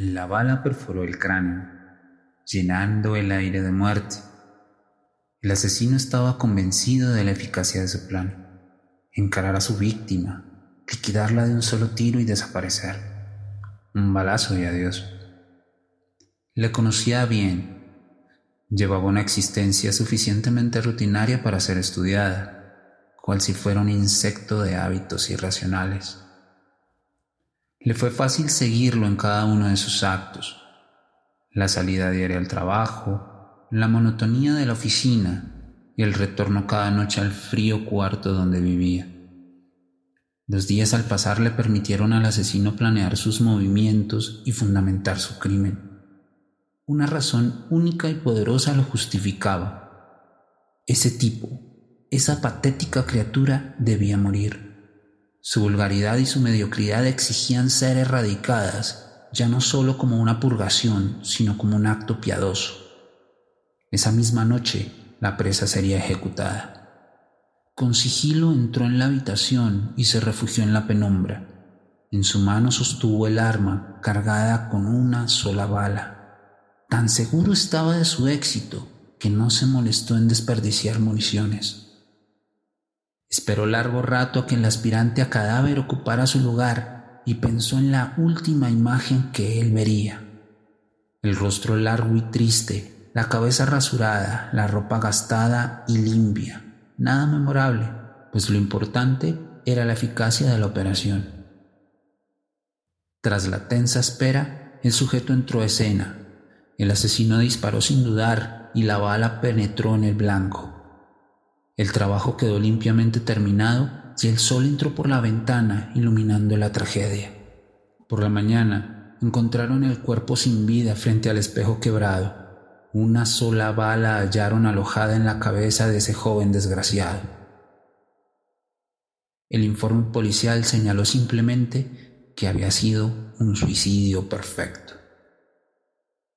La bala perforó el cráneo, llenando el aire de muerte. El asesino estaba convencido de la eficacia de su plan, encarar a su víctima, liquidarla de un solo tiro y desaparecer. Un balazo y adiós. Le conocía bien. Llevaba una existencia suficientemente rutinaria para ser estudiada, cual si fuera un insecto de hábitos irracionales. Le fue fácil seguirlo en cada uno de sus actos. La salida diaria al trabajo, la monotonía de la oficina y el retorno cada noche al frío cuarto donde vivía. Los días al pasar le permitieron al asesino planear sus movimientos y fundamentar su crimen. Una razón única y poderosa lo justificaba. Ese tipo, esa patética criatura debía morir. Su vulgaridad y su mediocridad exigían ser erradicadas, ya no solo como una purgación, sino como un acto piadoso. Esa misma noche, la presa sería ejecutada. Con sigilo entró en la habitación y se refugió en la penumbra. En su mano sostuvo el arma cargada con una sola bala. Tan seguro estaba de su éxito que no se molestó en desperdiciar municiones. Esperó largo rato a que el aspirante a cadáver ocupara su lugar y pensó en la última imagen que él vería. El rostro largo y triste, la cabeza rasurada, la ropa gastada y limpia. Nada memorable, pues lo importante era la eficacia de la operación. Tras la tensa espera, el sujeto entró a escena. El asesino disparó sin dudar y la bala penetró en el blanco. El trabajo quedó limpiamente terminado y el sol entró por la ventana iluminando la tragedia. Por la mañana encontraron el cuerpo sin vida frente al espejo quebrado. Una sola bala hallaron alojada en la cabeza de ese joven desgraciado. El informe policial señaló simplemente que había sido un suicidio perfecto.